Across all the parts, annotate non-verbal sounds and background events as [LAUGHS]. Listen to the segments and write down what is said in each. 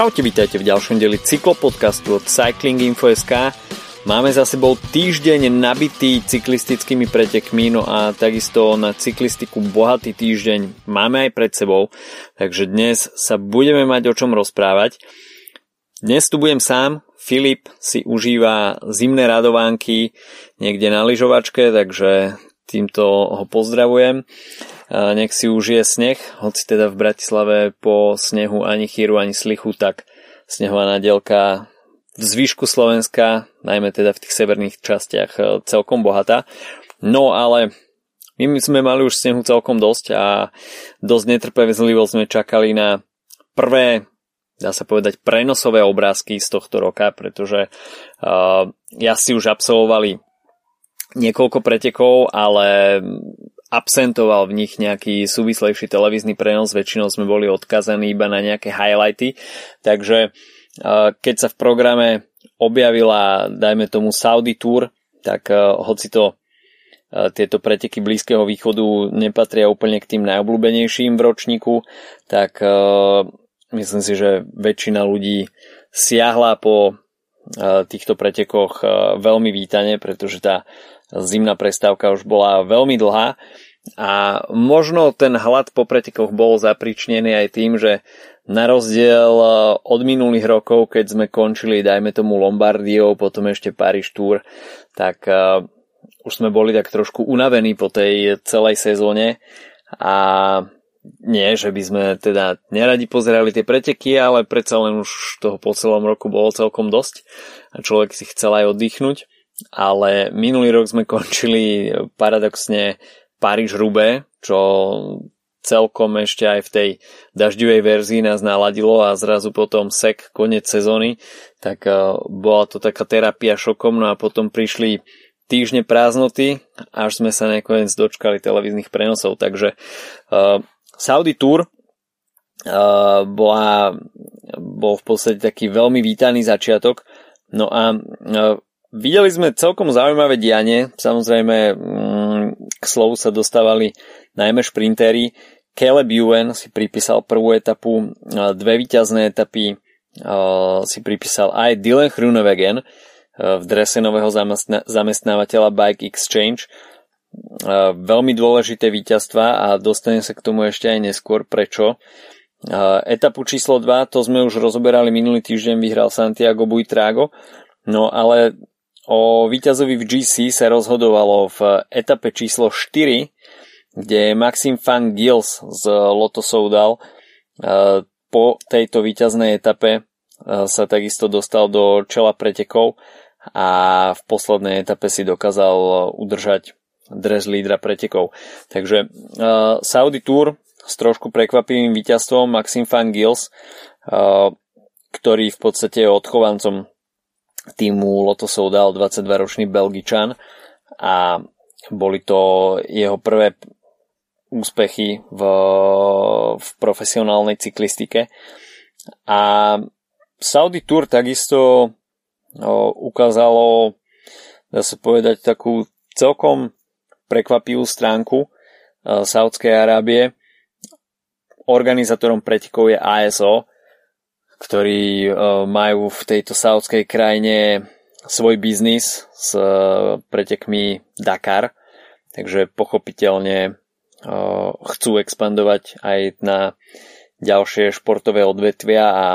Čaute, vítajte v ďalšom deli cyklopodcastu od Cycling Info.sk. Máme za sebou týždeň nabitý cyklistickými pretekmi, no a takisto na cyklistiku bohatý týždeň máme aj pred sebou, takže dnes sa budeme mať o čom rozprávať. Dnes tu budem sám, Filip si užíva zimné radovánky niekde na lyžovačke, takže týmto ho pozdravujem. Nech si užije sneh, hoci teda v Bratislave po snehu ani chýru, ani slichu, tak snehová nadielka v zvyšku Slovenska, najmä teda v tých severných častiach, e, celkom bohatá. No ale my sme mali už snehu celkom dosť a dosť netrpezlivo sme čakali na prvé, dá sa povedať, prenosové obrázky z tohto roka, pretože uh, si už absolvovali niekoľko pretekov, ale absentoval v nich nejaký súvislejší televízny prenos, väčšinou sme boli odkazaní iba na nejaké highlighty, takže keď sa v programe objavila, dajme tomu Saudi Tour, tak hoci to tieto preteky Blízkeho východu nepatria úplne k tým najobľúbenejším v ročníku, tak myslím si, že väčšina ľudí siahla po týchto pretekoch veľmi vítane, pretože tá zimná prestávka už bola veľmi dlhá a možno ten hlad po pretekoch bol zapričnený aj tým, že na rozdiel e, od minulých rokov, keď sme končili, dajme tomu Lombardiou, potom ešte Paris Tour, tak uh, už sme boli tak trošku unavení po tej celej sezóne a nie, že by sme teda neradi pozerali tie preteky, ale predsa len už toho po celom roku bolo celkom dosť a človek si chcel aj oddychnúť. Ale minulý rok sme [LAUGHS] končili paradoxne Paríž-Rube, čo celkom ešte aj v tej dažďovej verzii nás naladilo a zrazu potom sek koniec sezóny, tak uh, bola to taká terapia šokom, no a potom prišli týždne prázdnoty, až sme sa nakoniec dočkali televíznych prenosov, takže uh, Saudi Tour uh, bola, bol v podstate taký veľmi vítaný začiatok, no a uh, videli sme celkom zaujímavé dianie, samozrejme mm, k slovu sa dostávali najmä šprintéri. Caleb Ewan si pripísal prvú etapu, dve víťazné etapy si pripísal aj Dylan Hrunewegen v drese nového zamestnávateľa Bike Exchange. Veľmi dôležité víťazstva a dostanem sa k tomu ešte aj neskôr. Prečo? Etapu číslo 2, to sme už rozoberali minulý týždeň, vyhral Santiago Buitrago, no ale o víťazovi v GC sa rozhodovalo v etape číslo 4, kde Maxim Van Gils z Lotto Soudal e, po tejto víťaznej etape e, sa takisto dostal do čela pretekov a v poslednej etape si dokázal udržať dres lídra pretekov. Takže uh, Saudi Tour s trošku prekvapivým víťazstvom Maxim Van Gils, ktorý v podstate je odchovancom týmu Lotto Soudal 22-ročný Belgičan a boli to jeho prvé úspechy v, v profesionálnej cyklistike. A Saudi Tour takisto ukázalo, dá sa povedať, takú celkom prekvapivú stránku Saudskej Arábie. Organizátorom pretekov je ASO, ktorí o, majú v tejto saudskej krajine svoj biznis s pretekmi Dakar, takže pochopiteľne chcú expandovať aj na ďalšie športové odvetvia a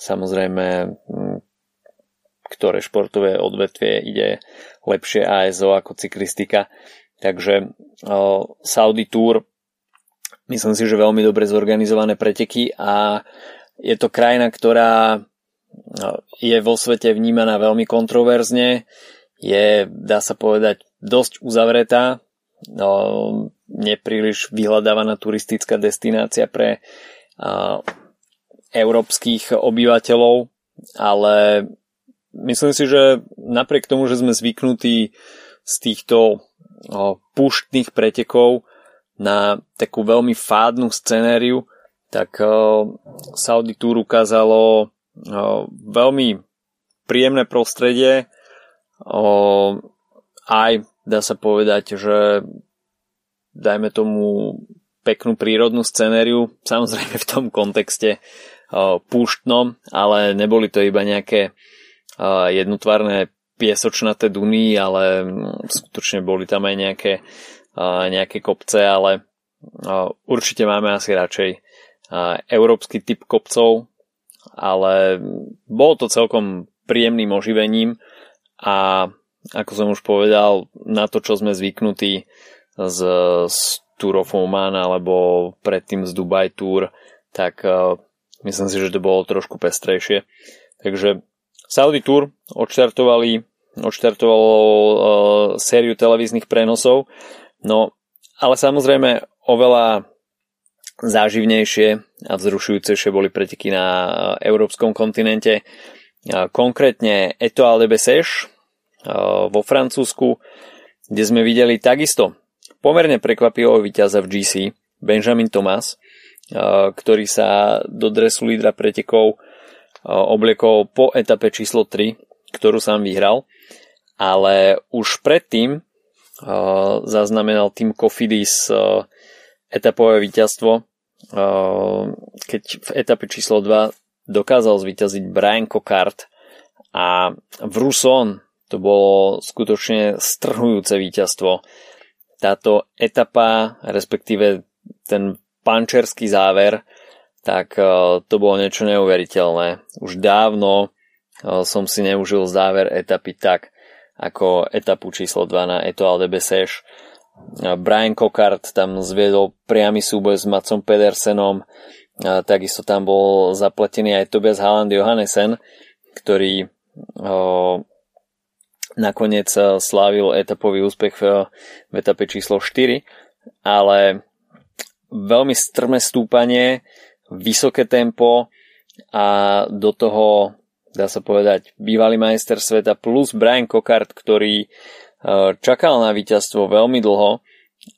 samozrejme ktoré športové odvetvie ide lepšie ASO ako cyklistika. Takže Saudi Tour myslím si, že veľmi dobre zorganizované preteky a je to krajina, ktorá je vo svete vnímaná veľmi kontroverzne, je, dá sa povedať, dosť uzavretá, no, nepríliš vyhľadávaná turistická destinácia pre uh, európskych obyvateľov, ale myslím si, že napriek tomu, že sme zvyknutí z týchto uh, puštných pretekov na takú veľmi fádnu scenériu, tak uh, Saudi Tour ukázalo uh, veľmi príjemné prostredie, uh, aj dá sa povedať, že dajme tomu peknú prírodnú scenériu, samozrejme v tom kontexte púštnom, ale neboli to iba nejaké jednotvárne piesočnaté duny, ale mm, skutočne boli tam aj nejaké, nejaké kopce, ale určite máme asi radšej európsky typ kopcov, ale bolo to celkom príjemným oživením a ako som už povedal, na to, čo sme zvyknutí z, z Tour of Oman alebo predtým z Dubai Tour, tak myslím si, že to bolo trošku pestrejšie. Takže Saudi Tour odštartovali, odštartovalo uh, sériu televíznych prenosov, no ale samozrejme oveľa záživnejšie a vzrušujúcejšie boli preteky na uh, európskom kontinente. Konkrétne Etoile de Bessèges uh, vo Francúzsku, kde sme videli takisto pomerne prekvapivého víťaza v GC, Benjamin Thomas, ktorý sa do dresu lídra pretekov obliekol po etape číslo 3, ktorú sám vyhral, ale už predtým zaznamenal tým Kofidis etapové víťazstvo, keď v etape číslo 2 dokázal zvíťaziť Brian Cockart a v Ruson to bolo skutočne strhujúce víťazstvo. Táto etapa, respektíve ten pančerský záver, tak e, to bolo niečo neuveriteľné. Už dávno e, som si neužil záver etapy tak, ako etapu číslo 2 na Etoile de Bessèges. E, Brian Cockart tam zviedol priamy súboj s Macom Pedersenom, takisto tam bol zapletený aj Tobias Haaland Johannesen, ktorý nakoniec slávil etapový úspech v etape číslo 4, ale veľmi strmé stúpanie, vysoké tempo a do toho, dá sa povedať, bývalý majster sveta plus Brian Cockart, ktorý e, čakal na víťazstvo veľmi dlho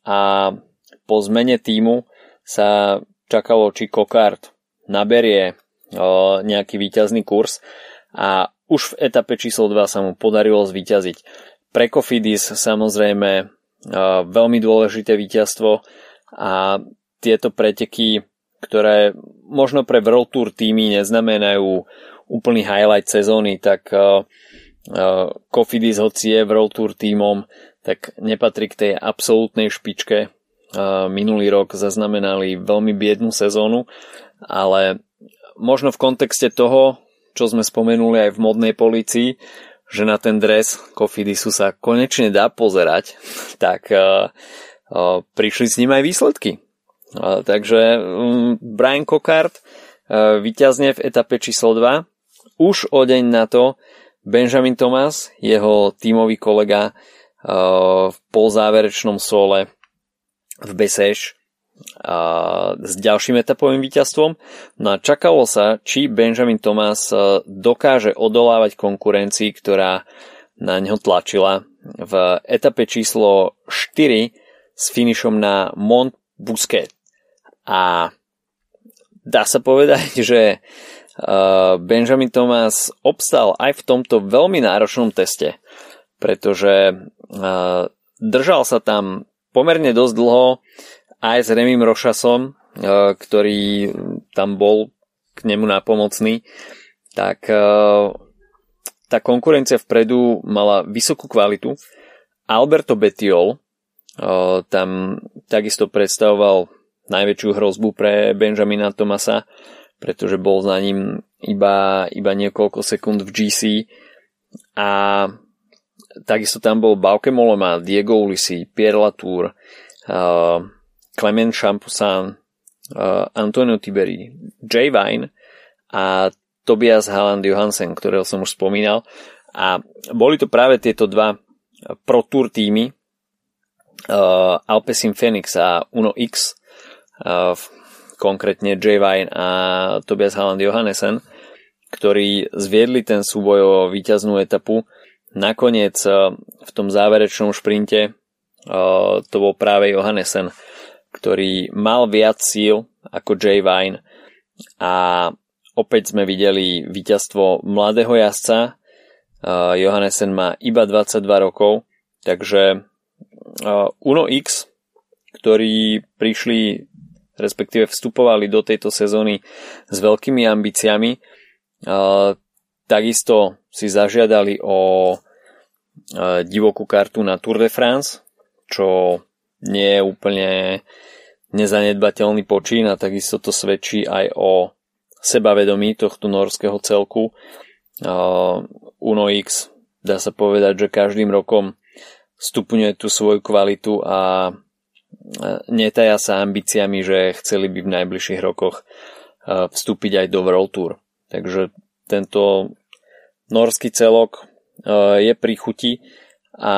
a po zmene týmu sa čakalo, či Cockart naberie nejaký víťazný kurz a už v etape číslo 2 sa mu podarilo zvíťaziť. Pre Kofidis samozrejme veľmi dôležité víťazstvo a tieto preteky, ktoré možno pre World Tour týmy neznamenajú úplný highlight sezóny, tak Cofidis, hoci je World Tour týmom, tak nepatrí k tej absolútnej špičke. Uh, minulý rok zaznamenali veľmi biednú sezónu, ale možno v kontexte toho, čo sme spomenuli aj v modnej policii, že na ten dres Cofidisu sa konečne dá pozerať, [LAUGHS] tak uh, uh, prišli s ním aj výsledky. Takže mm, Brian Cockart e, vyťazne v etape číslo 2. Už o deň na to Benjamin Thomas, jeho tímový kolega e, v polzáverečnom sole v Beseš s ďalším etapovým víťazstvom. No a čakalo sa, či Benjamin Thomas e, dokáže odolávať konkurencii, ktorá na ňo tlačila v etape číslo 4 s finišom na Mont Busquet. A dá sa povedať, [LAUGHS] že uh, Benjamin Thomas obstal aj v tomto veľmi náročnom teste, pretože uh, držal sa tam pomerne dosť dlho aj s Remim Rošasom, uh, ktorý tam bol k nemu nápomocný, tak tá konkurencia vpredu mala vysokú kvalitu. Alberto Betiol tam takisto predstavoval najväčšiu hrozbu pre Benjamina Tomasa, pretože bol za ním iba, iba niekoľko sekúnd v GC a takisto tam bol Bauke Molema, Diego Ulisi, Pierre Latour, uh, Clement Champoussin, uh, Antonio Tiberi, Jay Vine a Tobias Haaland Johansen, ktorého som už spomínal. A boli to práve tieto dva Pro Tour týmy, uh, Alpecin Phoenix a Uno X, konkrétne J. Vine a Tobias Halland Johannesen, ktorí zviedli ten súboj o víťaznú etapu. Nakoniec v tom záverečnom šprinte to bol práve Johannesen, ktorý mal viac síl ako J. Vine a opäť sme videli víťazstvo mladého jazdca. Johannesen má iba 22 rokov, takže Uno X, ktorí prišli respektíve vstupovali do tejto sezóny s veľkými ambíciami. Takisto si zažiadali o divokú kartu na Tour de France, čo nie je úplne nezanedbateľný počín a takisto to svedčí aj o sebavedomí tohto norského celku. Uno X dá sa povedať, že každým rokom stupňuje tú svoju kvalitu a netaja sa ambíciami, že chceli by v najbližších rokoch vstúpiť aj do World Tour. Takže tento norský celok je pri chuti a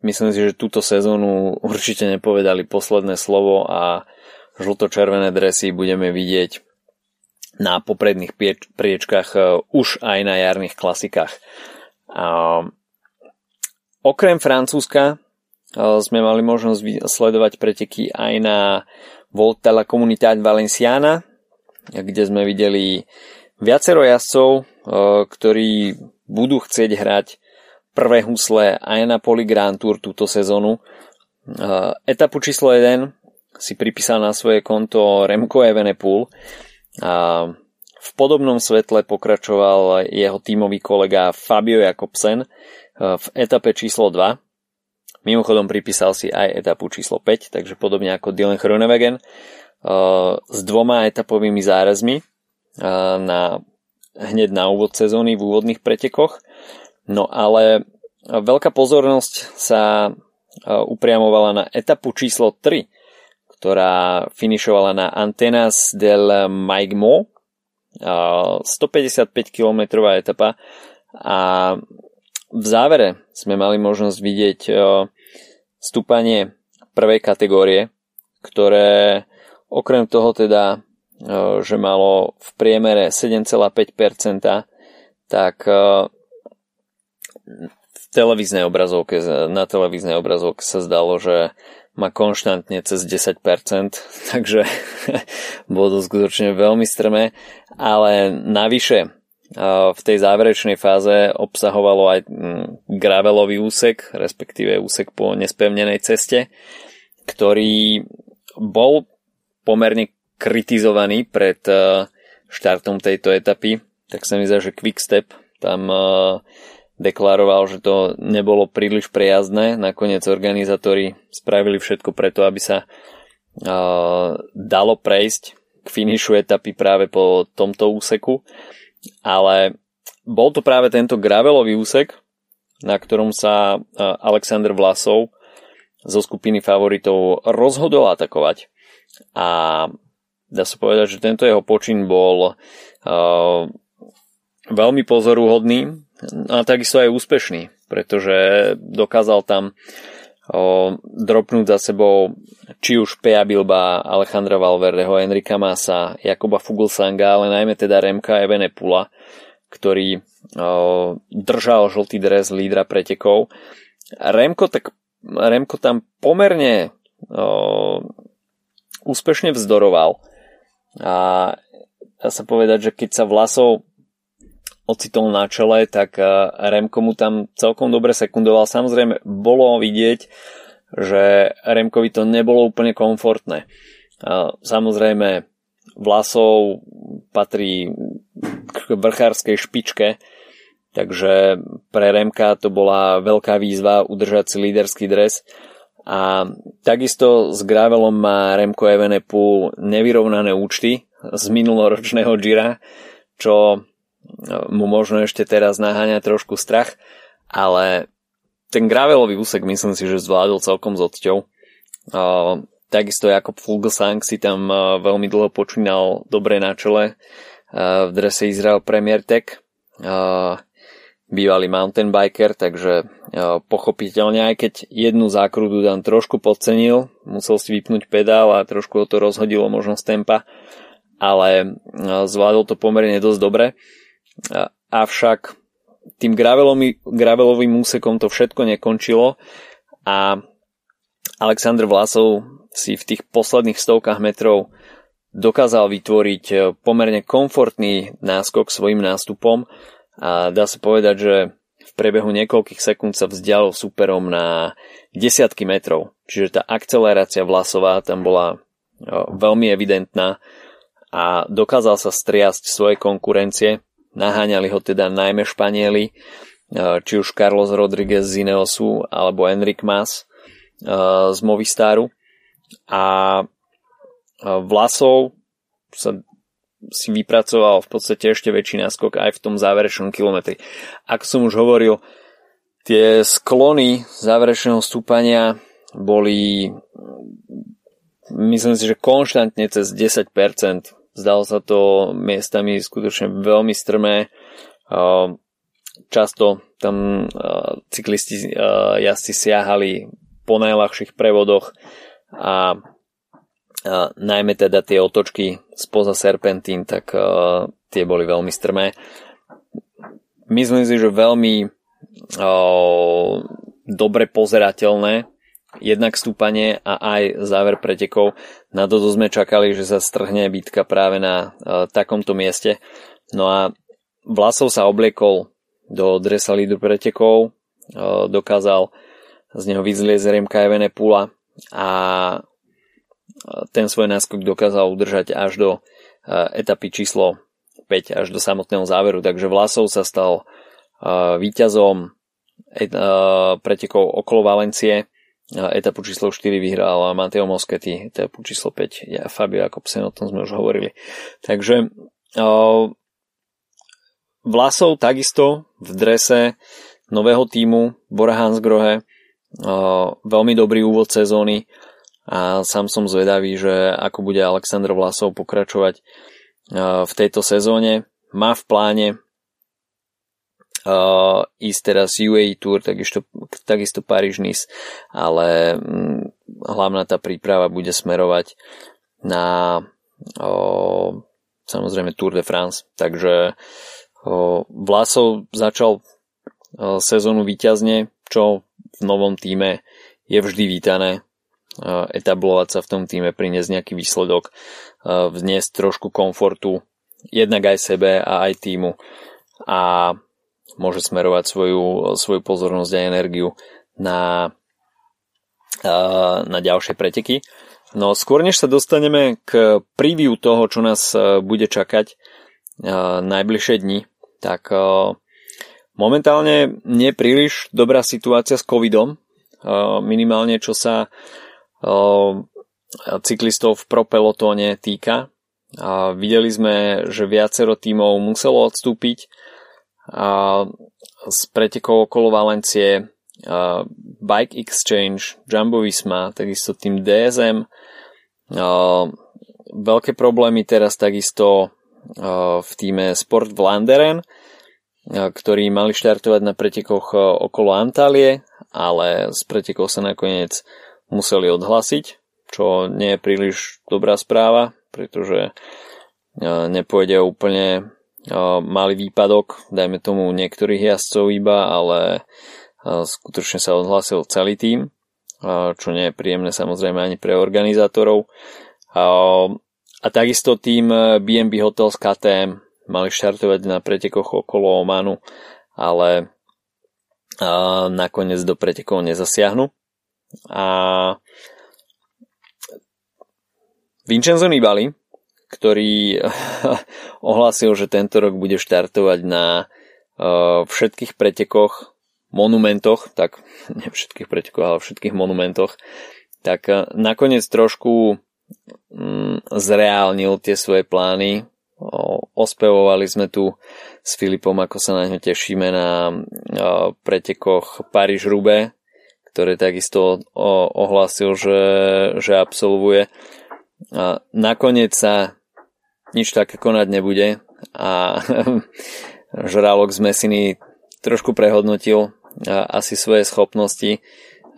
myslím si, že túto sezónu určite nepovedali posledné slovo a žlto-červené dresy budeme vidieť na popredných priečkách už aj na jarných klasikách. Okrem Francúzska sme mali možnosť sledovať preteky aj na Volta la Comunidad Valenciana, kde sme videli viacero jazdcov, ktorí budú chcieť hrať prvé husle aj na Poli Grand Tour túto sezónu. Etapu číslo 1 si pripísal na svoje konto Remco Evenepoel a v podobnom svetle pokračoval jeho tímový kolega Fabio Jakobsen v etape číslo 2 Mimochodom pripísal si aj etapu číslo 5, takže podobne ako Dylan Chronewegen uh, s dvoma etapovými zárazmi uh, na, hneď na úvod sezóny v úvodných pretekoch. No ale veľká pozornosť sa uh, upriamovala na etapu číslo 3, ktorá finišovala na Antenas del Maigmo, 155 km etapa a v závere sme mali možnosť vidieť stúpanie prvej kategórie, ktoré okrem toho teda, e, že malo v priemere 7,5%, tak e, v televíznej obrazovke, na televíznej obrazovke sa zdalo, že má konštantne cez 10%, [LAUGHS] takže [LAUGHS] bolo to skutočne veľmi strmé, ale navyše v tej záverečnej fáze obsahovalo aj mm, gravelový úsek, respektíve úsek po nespevnenej ceste, ktorý bol pomerne kritizovaný pred e, štartom tejto etapy, tak sa mi zdá, že Quickstep tam e, deklaroval, že to nebolo príliš prejazdné. Nakoniec organizátori spravili všetko preto, aby sa e, dalo prejsť k finišu etapy práve po tomto úseku ale bol to práve tento gravelový úsek, na ktorom sa Alexander Vlasov zo skupiny favoritov rozhodol atakovať. A dá sa povedať, že tento jeho počin bol uh, veľmi pozoruhodný a takisto aj úspešný, pretože dokázal tam dropnúť za sebou či už Peja Bilba, Alejandra Valverdeho, Enrika Masa, Jakoba Fuglsanga, ale najmä teda Remka Evenepula, ktorý držal žltý dres lídra pretekov. Remko, tak, Remko tam pomerne úspešne vzdoroval a dá sa povedať, že keď sa Vlasov ocitol na čele, tak Remko mu tam celkom dobre sekundoval. Samozrejme, bolo vidieť, že Remkovi to nebolo úplne komfortné. Samozrejme, Vlasov patrí k vrchárskej špičke, takže pre Remka to bola veľká výzva udržať si líderský dres. A takisto s Gravelom má Remko Evenepoel nevyrovnané účty z minuloročného Gira, čo mu možno ešte teraz naháňa trošku strach, ale ten gravelový úsek myslím si, že zvládol celkom s odťou. Uh, takisto Jakob Fuglsang si tam veľmi dlho počínal dobre na čele v drese Israel Premier Tech. Bývalý mountain biker, takže pochopiteľne aj keď jednu zákrudu tam trošku podcenil, musel si vypnúť pedál a trošku ho to rozhodilo možno z tempa, ale zvládol to pomerne dosť dobre. Avšak tým gravelovým, úsekom to všetko nekončilo a Alexander Vlasov si v tých posledných stovkách metrov dokázal vytvoriť eh, pomerne komfortný náskok svojim nástupom a dá sa povedať, že v priebehu niekoľkých sekúnd sa vzdialil superom na desiatky metrov. Čiže tá akcelerácia vlasová tam bola veľmi evidentná a dokázal sa striasť svojej konkurencie. Naháňali ho teda najmä Španieli, či už Carlos Rodriguez z Ineosu alebo Enric Mas z Movistaru. A Vlasov sa si vypracoval v podstate ešte väčší náskok aj v tom záverečnom kilometri. Ako som už hovoril, tie sklony záverečného stúpania boli myslím si, že konštantne cez 10%. Zdalo sa to miestami skutočne veľmi strmé. Často tam cyklisti jazdci siahali po najľahších prevodoch a najmä teda tie otočky spoza serpentín, tak tie boli veľmi strmé. Myslím si, že veľmi dobre pozerateľné jednak stúpanie a aj záver pretekov. Na toto sme čakali, že sa strhne bitka práve na uh, takomto mieste. No a Vlasov sa obliekol do dresa lídru pretekov, uh, dokázal z neho vyzliezť Remka Evenepula a ten svoj náskok dokázal udržať až do etapy číslo 5 až do samotného záveru, takže Vlasov sa stal víťazom pretekov okolo Valencie. Etapu číslo 4 vyhral Matteo Moschetti, etapu číslo 5 ja, Fabio Jakobsen, o tom sme už hovorili. Takže Vlasov takisto v drese nového týmu Bora Hansgrohe veľmi dobrý úvod sezóny a sám som zvedavý, že ako bude Aleksandr Vlasov pokračovať v tejto sezóne. Má v pláne uh, ísť teraz UAE Tour, takisto, takisto Paríž Nice, ale um, hlavná tá príprava bude smerovať na uh, samozrejme Tour de France. Takže uh, Vlasov začal uh, sezónu výťazne, čo v novom týme je vždy vítané etablovať sa v tom týme, priniesť nejaký výsledok, vniesť trošku komfortu jednak aj sebe a aj týmu a môže smerovať svoju, svoju pozornosť a energiu na, na ďalšie preteky. No skôr než sa dostaneme k preview toho, čo nás bude čakať najbližšie dni, tak momentálne nie príliš dobrá situácia s covidom, minimálne čo sa cyklistov v propelotóne týka. Videli sme, že viacero tímov muselo odstúpiť z pretekov okolo Valencie Bike Exchange, Jumbo Visma, takisto tým DSM. Veľké problémy teraz takisto v týme Sport Vlanderen, ktorí mali štartovať na pretekoch okolo Antálie, ale z pretekov sa nakoniec museli odhlasiť, čo nie je príliš dobrá správa, pretože nepôjde úplne e, malý výpadok, dajme tomu niektorých jazdcov iba, ale e, skutočne sa odhlasil celý tým, čo nie je príjemné samozrejme ani pre organizátorov. A takisto tým BNB Hotels KTM mali štartovať na pretekoch okolo Omanu, ale nakoniec do pretekov nezasiahnu. A Vincenzo Nibali, ktorý [LAUGHS] ohlásil, že tento rok bude štartovať na uh, všetkých pretekoch, monumentoch, tak [LAUGHS] nie všetkých pretekoch, ale všetkých monumentoch, tak uh, nakoniec trošku um, zreálnil tie svoje plány. Ospevovali sme tu s Filipom, ako sa na ňo tešíme na uh, pretekoch Paríž-Roubaix, ktoré takisto ohlásil, že, že absolvuje. Nakoniec sa nič také konať nebude a [LAUGHS] žralok z Mesiny trošku prehodnotil asi svoje schopnosti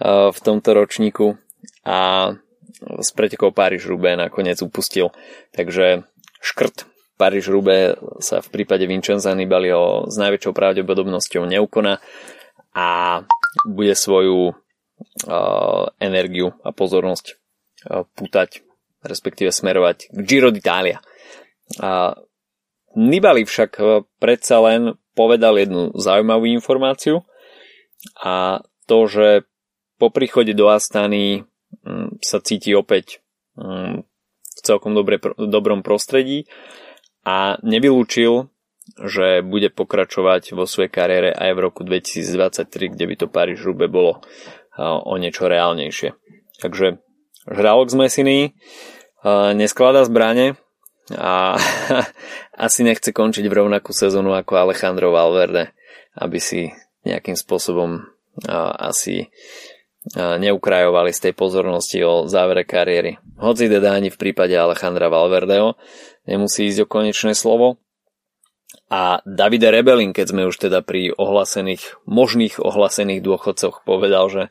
v tomto ročníku a z pretekov Paríž Rubé nakoniec upustil. Takže škrt Paríž Rubé sa v prípade Vincenza Nibaliho s najväčšou pravdepodobnosťou neukoná a bude svoju energiu a pozornosť putať, respektíve smerovať k Giro d'Italia. A Nibali však predsa len povedal jednu zaujímavú informáciu a to, že po príchode do Astany mm, sa cíti opäť mm, v celkom dobre, dobrom prostredí a nevylúčil, že bude pokračovať vo svojej kariére aj v roku 2023, kde by to Paríž Rube bolo o niečo reálnejšie. Takže žralok z Messiny neskladá zbrane a [LAUGHS] asi nechce končiť v rovnakú sezónu ako Alejandro Valverde, aby si nejakým spôsobom asi neukrajovali z tej pozornosti o závere kariéry. Hoci teda ani v prípade Alejandra Valverdeho nemusí ísť o konečné slovo. A Davide Rebelin, keď sme už teda pri ohlasených, možných ohlasených dôchodcoch povedal, že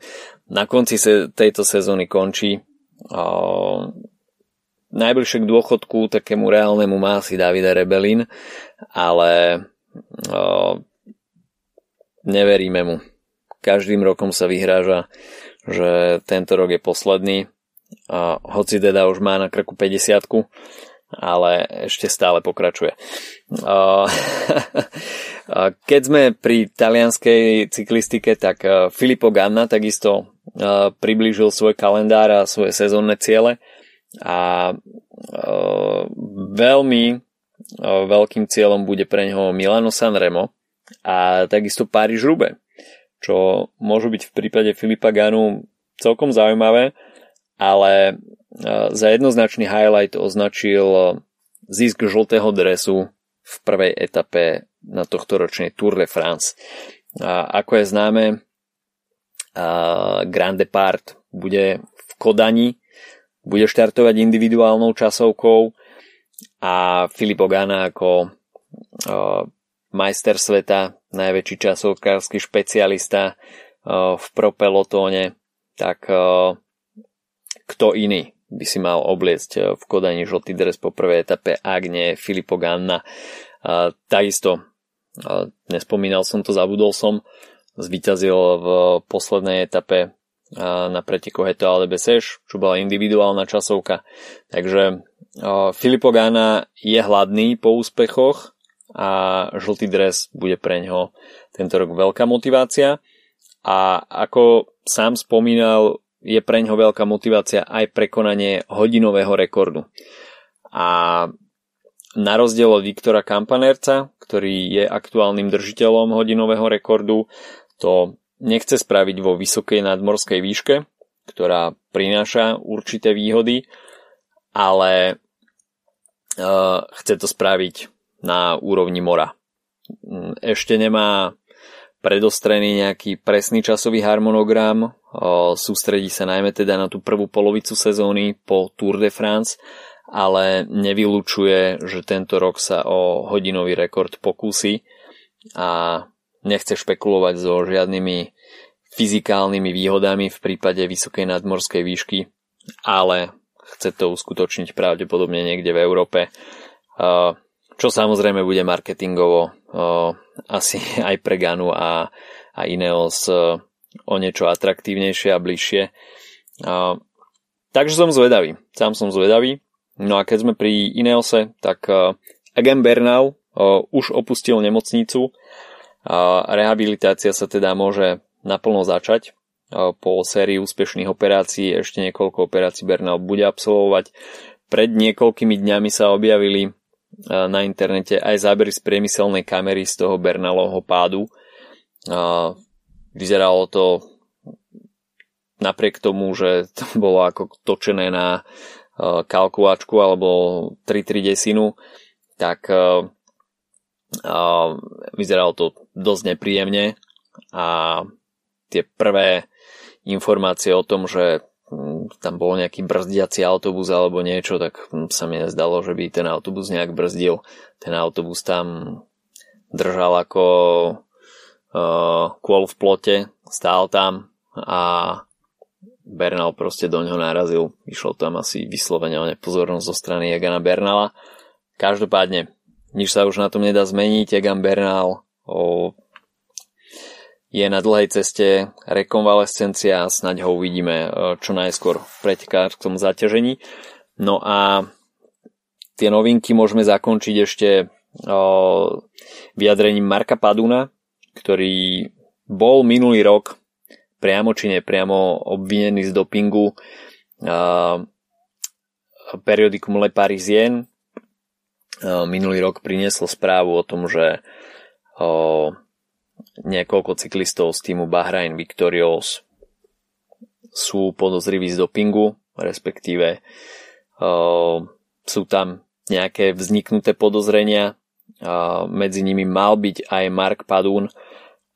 na konci se, tejto sezóny končí. Najbližšie k dôchodku takému reálnemu má asi Davide Rebelin, ale uh, neveríme mu. Každým rokom sa vyhráža, že tento rok je posledný. A hoci teda už má na krku 50 ale ešte stále pokračuje. [LAUGHS] Keď sme pri talianskej cyklistike, tak Filippo Ganna takisto priblížil svoj kalendár a svoje sezónne ciele a veľmi veľkým cieľom bude pre neho Milano Sanremo a takisto Paríž Rube, čo môžu byť v prípade Filipa Ganu celkom zaujímavé, ale za jednoznačný highlight označil zisk žltého dresu v prvej etape na tohto ročnej Tour de France. A ako je známe, Grand Depart bude v Kodani, bude štartovať individuálnou časovkou a Filip Ogana ako majster sveta, najväčší časovkársky špecialista v pro pelotóne, tak kto iný by si mal obliecť v Kodani žltý dres po prvej etape, ak nie Filippo Ganna. Takisto, nespomínal som to, zabudol som, zvíťazil v poslednej etape na preteku Heto ale Beseš, čo bola individuálna časovka. Takže Filippo Ganna je hladný po úspechoch a žltý dres bude pre ňo tento rok veľká motivácia. A ako sám spomínal, je pre ňo veľká motivácia aj prekonanie hodinového rekordu. A na rozdiel od Viktora Kampanerca, ktorý je aktuálnym držiteľom hodinového rekordu, to nechce spraviť vo vysokej nadmorskej výške, ktorá prináša určité výhody, ale uh, chce to spraviť na úrovni mora. Ešte nemá predostrený nejaký presný časový harmonogram, sústredí sa najmä teda na tú prvú polovicu sezóny po Tour de France, ale nevylučuje, že tento rok sa o hodinový rekord pokúsi a nechce špekulovať so žiadnymi fyzikálnymi výhodami v prípade vysokej nadmorskej výšky, ale chce to uskutočniť pravdepodobne niekde v Európe, čo samozrejme bude marketingovo asi [LAUGHS] aj pre Ganu a, a Ineos o niečo atraktívnejšie a bližšie. Takže som zvedavý, sám som zvedavý. No a keď sme pri Ineose, tak Egan Bernal uh, už opustil nemocnicu. Rehabilitácia sa teda môže naplno začať. Po sérii úspešných operácií ešte niekoľko operácií Bernal bude absolvovať. Pred niekoľkými dňami sa objavili na internete aj zábery z priemyselnej kamery z toho Bernalovho pádu. Vyzeralo to napriek tomu, že to [LAUGHS] bolo ako točené na kalkulačku alebo 3-3 desinu, tak vyzeralo to dosť nepríjemne a tie prvé informácie o tom, že tam bol nejaký brzdiaci autobus alebo niečo, tak sa mi nezdalo, že by ten autobus nejak brzdil. Ten autobus tam držal ako uh, kôl v plote, stál tam a Bernal proste do ňoho narazil. Išlo tam asi vyslovene o nepozornosť zo strany Egana Bernala. Každopádne, nič sa už na tom nedá zmeniť. Egan Bernal o je na dlhej ceste rekonvalescencia a snaď ho uvidíme e, čo najskôr v pretekárskom zaťažení. No a tie novinky môžeme zakončiť ešte vyjadrením Marka Paduna, ktorý bol minulý rok priamo či nepriamo obvinený z dopingu periodikum Le Parisien minulý rok prinieslo správu o tom, že niekoľko cyklistov z týmu Bahrain Victorious sú podozriví z dopingu, respektíve sú tam nejaké vzniknuté podozrenia. Medzi nimi mal byť aj Mark Padun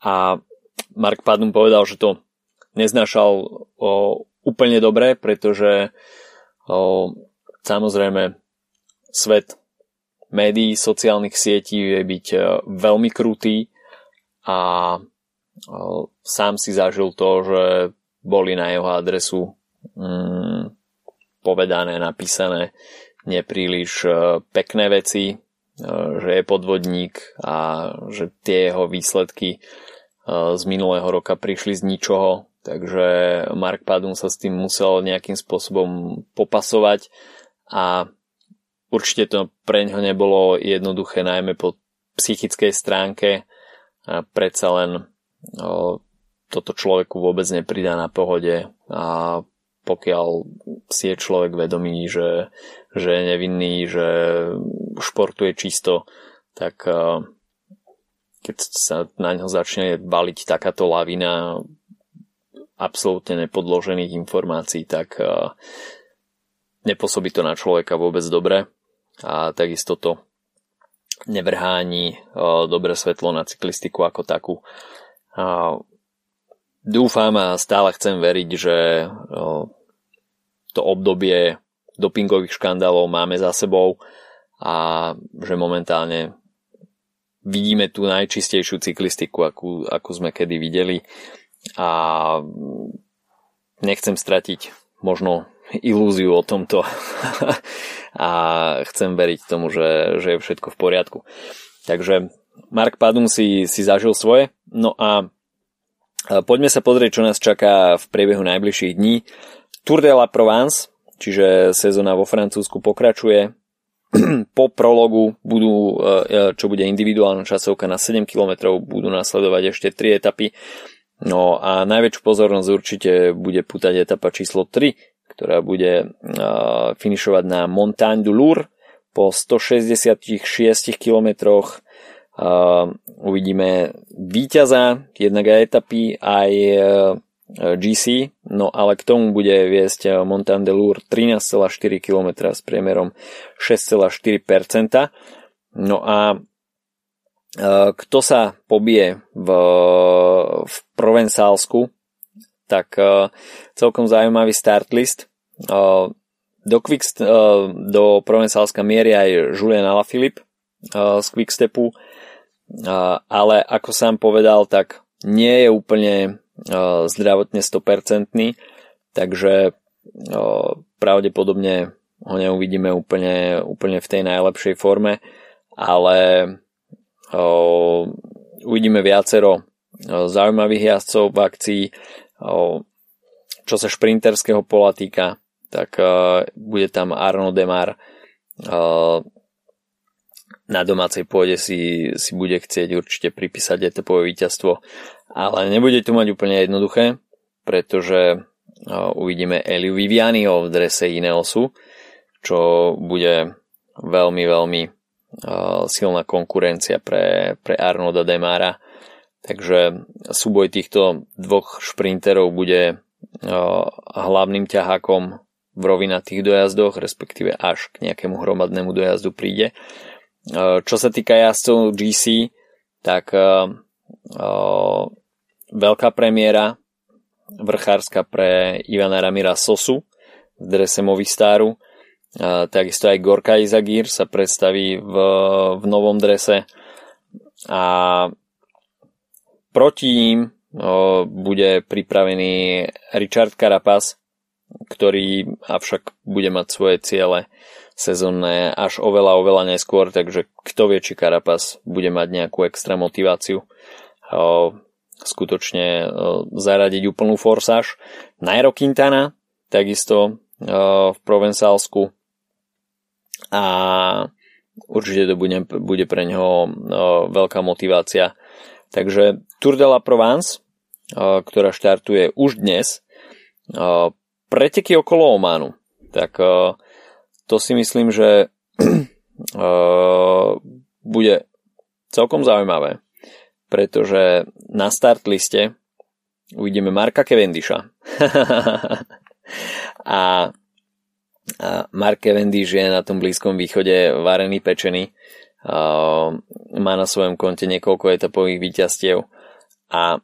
a Mark Padun povedal, že to neznášal úplne dobre, pretože samozrejme svet médií, sociálnych sietí vie byť e, veľmi krutý a e, sám si zažil to, že boli na jeho adresu mm, povedané, napísané nepríliš e, pekné veci, že je podvodník a že tie jeho výsledky z minulého roka prišli z ničoho, takže Mark Padun sa s tým musel nejakým spôsobom popasovať a Určite to pre ňo nebolo jednoduché, najmä po psychickej stránke. A predsa len o, toto človeku vôbec nepridá na pohode a pokiaľ si je človek vedomý, že, že je nevinný, že športuje čisto, tak keď sa na ňo začne baliť takáto lavina absolútne nepodložených informácií, tak nepôsobí to na človeka vôbec dobre a takisto to nevrhá ani dobré svetlo na cyklistiku ako takú. Dúfam a stále chcem veriť, že to obdobie dopingových škandálov máme za sebou a že momentálne vidíme tú najčistejšiu cyklistiku, akú, akú sme kedy videli a nechcem stratiť možno ilúziu o tomto [LAUGHS] a chcem veriť tomu, že, že je všetko v poriadku. Takže Mark Padun si, si zažil svoje. No a poďme sa pozrieť, čo nás čaká v priebehu najbližších dní. Tour de la Provence, čiže sezóna vo Francúzsku pokračuje. [CLEARS THROAT] po prologu budú, e, čo bude individuálna časovka na 7 km, budú nasledovať ešte 3 etapy. No a najväčšiu pozornosť určite bude putať etapa číslo 3, ktorá bude finišovať na Montagne du Lour po 166 km. Uvidíme víťaza jednak aj etapy, aj e, GC, no ale k tomu bude viesť Montagne de Lour 13,4 km s priemerom 6,4%. No a e, kto sa pobije v, v Provenzálsku, tak uh, celkom zaujímavý start list. Uh, do, Quick, uh, do Provencálska mierí aj Julian Alaphilippe uh, z Quickstepu, uh, ale ako sám povedal, tak nie je úplne uh, zdravotne 100%, takže uh, pravdepodobne ho neuvidíme úplne, úplne v tej najlepšej forme, ale uh, uvidíme viacero zaujímavých jazdcov v akcii, čo sa šprinterského pola týka, tak bude tam Arno Demar. Na domácej pôde si, si bude chcieť určite pripísať etapové víťazstvo, ale nebude to mať úplne jednoduché, pretože uvidíme Eliu Vivianiho v drese Ineosu, čo bude veľmi, veľmi silná konkurencia pre, pre Arnolda Demara Takže súboj týchto dvoch šprinterov bude hlavným ťahákom v rovinatých dojazdoch, respektíve až k nejakému hromadnému dojazdu príde. Čo sa týka jazdcov GC, tak veľká premiéra vrchárska pre Ivana Ramira Sosu v drese Movistaru. Takisto aj Gorka Izagir sa predstaví v, v novom drese a Proti ním bude pripravený Richard Carapaz, ktorý avšak bude mať svoje ciele sezónne až oveľa, oveľa neskôr, takže kto vie, či Carapaz bude mať nejakú extra motiváciu skutočne zaradiť úplnú forsáž. Nairo Quintana, takisto v Provencálsku a určite to bude, bude pre neho veľká motivácia. Takže Tour de la Provence, ktorá štartuje už dnes, preteky okolo Ománu. Tak to si myslím, že bude celkom zaujímavé, pretože na start liste uvidíme Marka Cavendisha. [LAUGHS] a a Mark Cavendish je na tom Blízkom východe varený, pečený. Má na svojom konte niekoľko etapových víťazstiev. A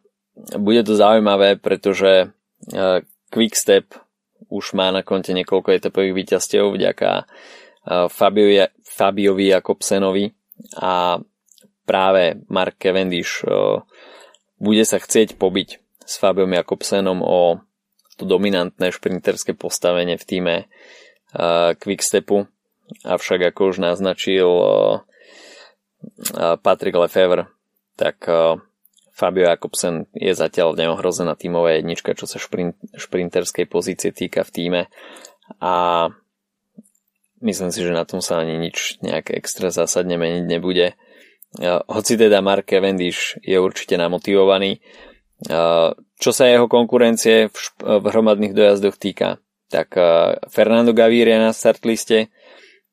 bude to zaujímavé, pretože Quickstep už má na konte niekoľko etapových víťazstiev vďaka Fabiovi, Fabiovi Jakobsenovi. A práve Mark Cavendish bude sa chcieť pobiť s Fabiom Jakobsenom o to dominantné šprinterské postavenie v týme Quickstepu, avšak ako už naznačil Patrick Lefevre, tak Fabio Jakobsen je zatiaľ neohrozená tímová jednička, čo sa šprint, šprinterskej pozície týka v týme. A myslím si, že na tom sa ani nič nejak extra zásadne meniť nebude. Hoci teda Mark Cavendish je určite namotivovaný, čo sa jeho konkurencie v, v hromadných dojazdoch týka, tak Fernando Gaviria na start liste,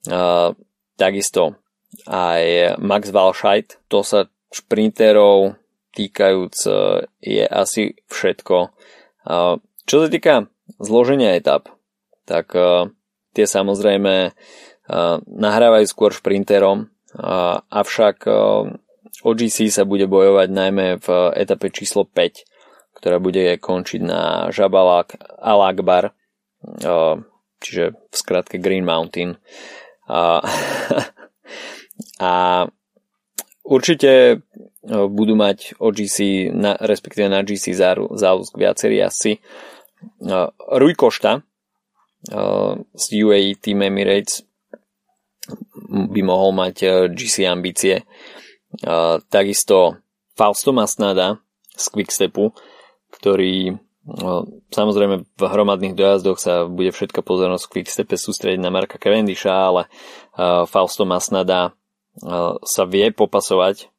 uh, takisto aj Max Walscheid, to sa šprinterov týkajúc uh, je asi všetko. Uh, čo sa týka zloženia etap, tak uh, tie samozrejme nahrávajú skôr šprinterom, avšak uh, OGC sa bude bojovať najmä v etape číslo 5, ktorá bude končiť na Jabal al-Akbar čiže v skratke Green Mountain. [LAUGHS] A, určite budú mať OGC, na, respektíve na GC záľusk viacerí asi. Rui Košta z UAE Team Emirates by mohol mať GC ambície. Takisto Fausto Masnada z Quickstepu, ktorý samozrejme v hromadných dojazdoch sa bude všetka pozornosť v Quickstepe sústrediť na Marka Cavendisha, ale Fausto Masnada sa vie popasovať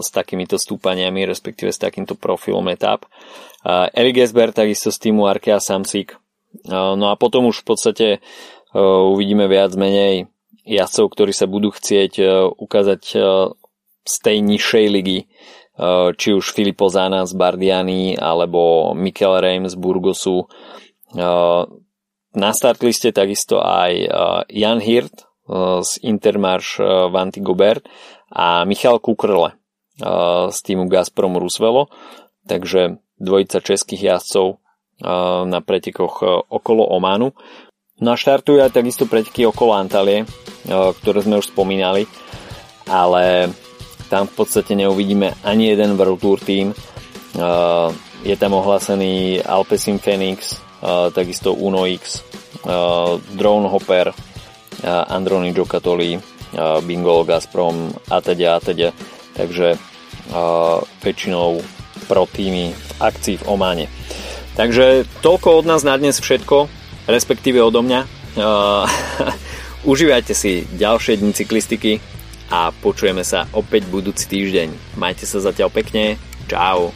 s takýmito stúpaniami, respektíve s takýmto profilom etap. Erik Esber takisto z týmu Arkea Samsik. No a potom už v podstate uvidíme viac menej jazdcov, ktorí sa budú chcieť ukázať z tej nižšej ligy či už Filippo Zana z Bardiani alebo Mikel Reim z Burgosu. Na start liste takisto aj Jan Hirt z Intermarš Vanti Gobert a Michal Kukrle z týmu Gazprom Rusvelo. Takže dvojica českých jazdcov na pretekoch okolo Omanu. No a štartujú aj takisto preteky okolo Antalie, ktoré sme už spomínali, ale tam v podstate neuvidíme ani jeden World Tour tým. Je tam ohlásený Alpecin Phoenix, takisto Uno X, Drone Hopper, Androni Giocattoli, Bingo Gazprom a teda a teda. Takže väčšinou pro týmy v akcii v Ománe. Takže toľko od nás na dnes všetko, respektíve odo mňa. [LAUGHS] Užívajte si ďalšie dni cyklistiky, a počujeme sa opäť budúci týždeň. Majte sa zatiaľ pekne. Čau.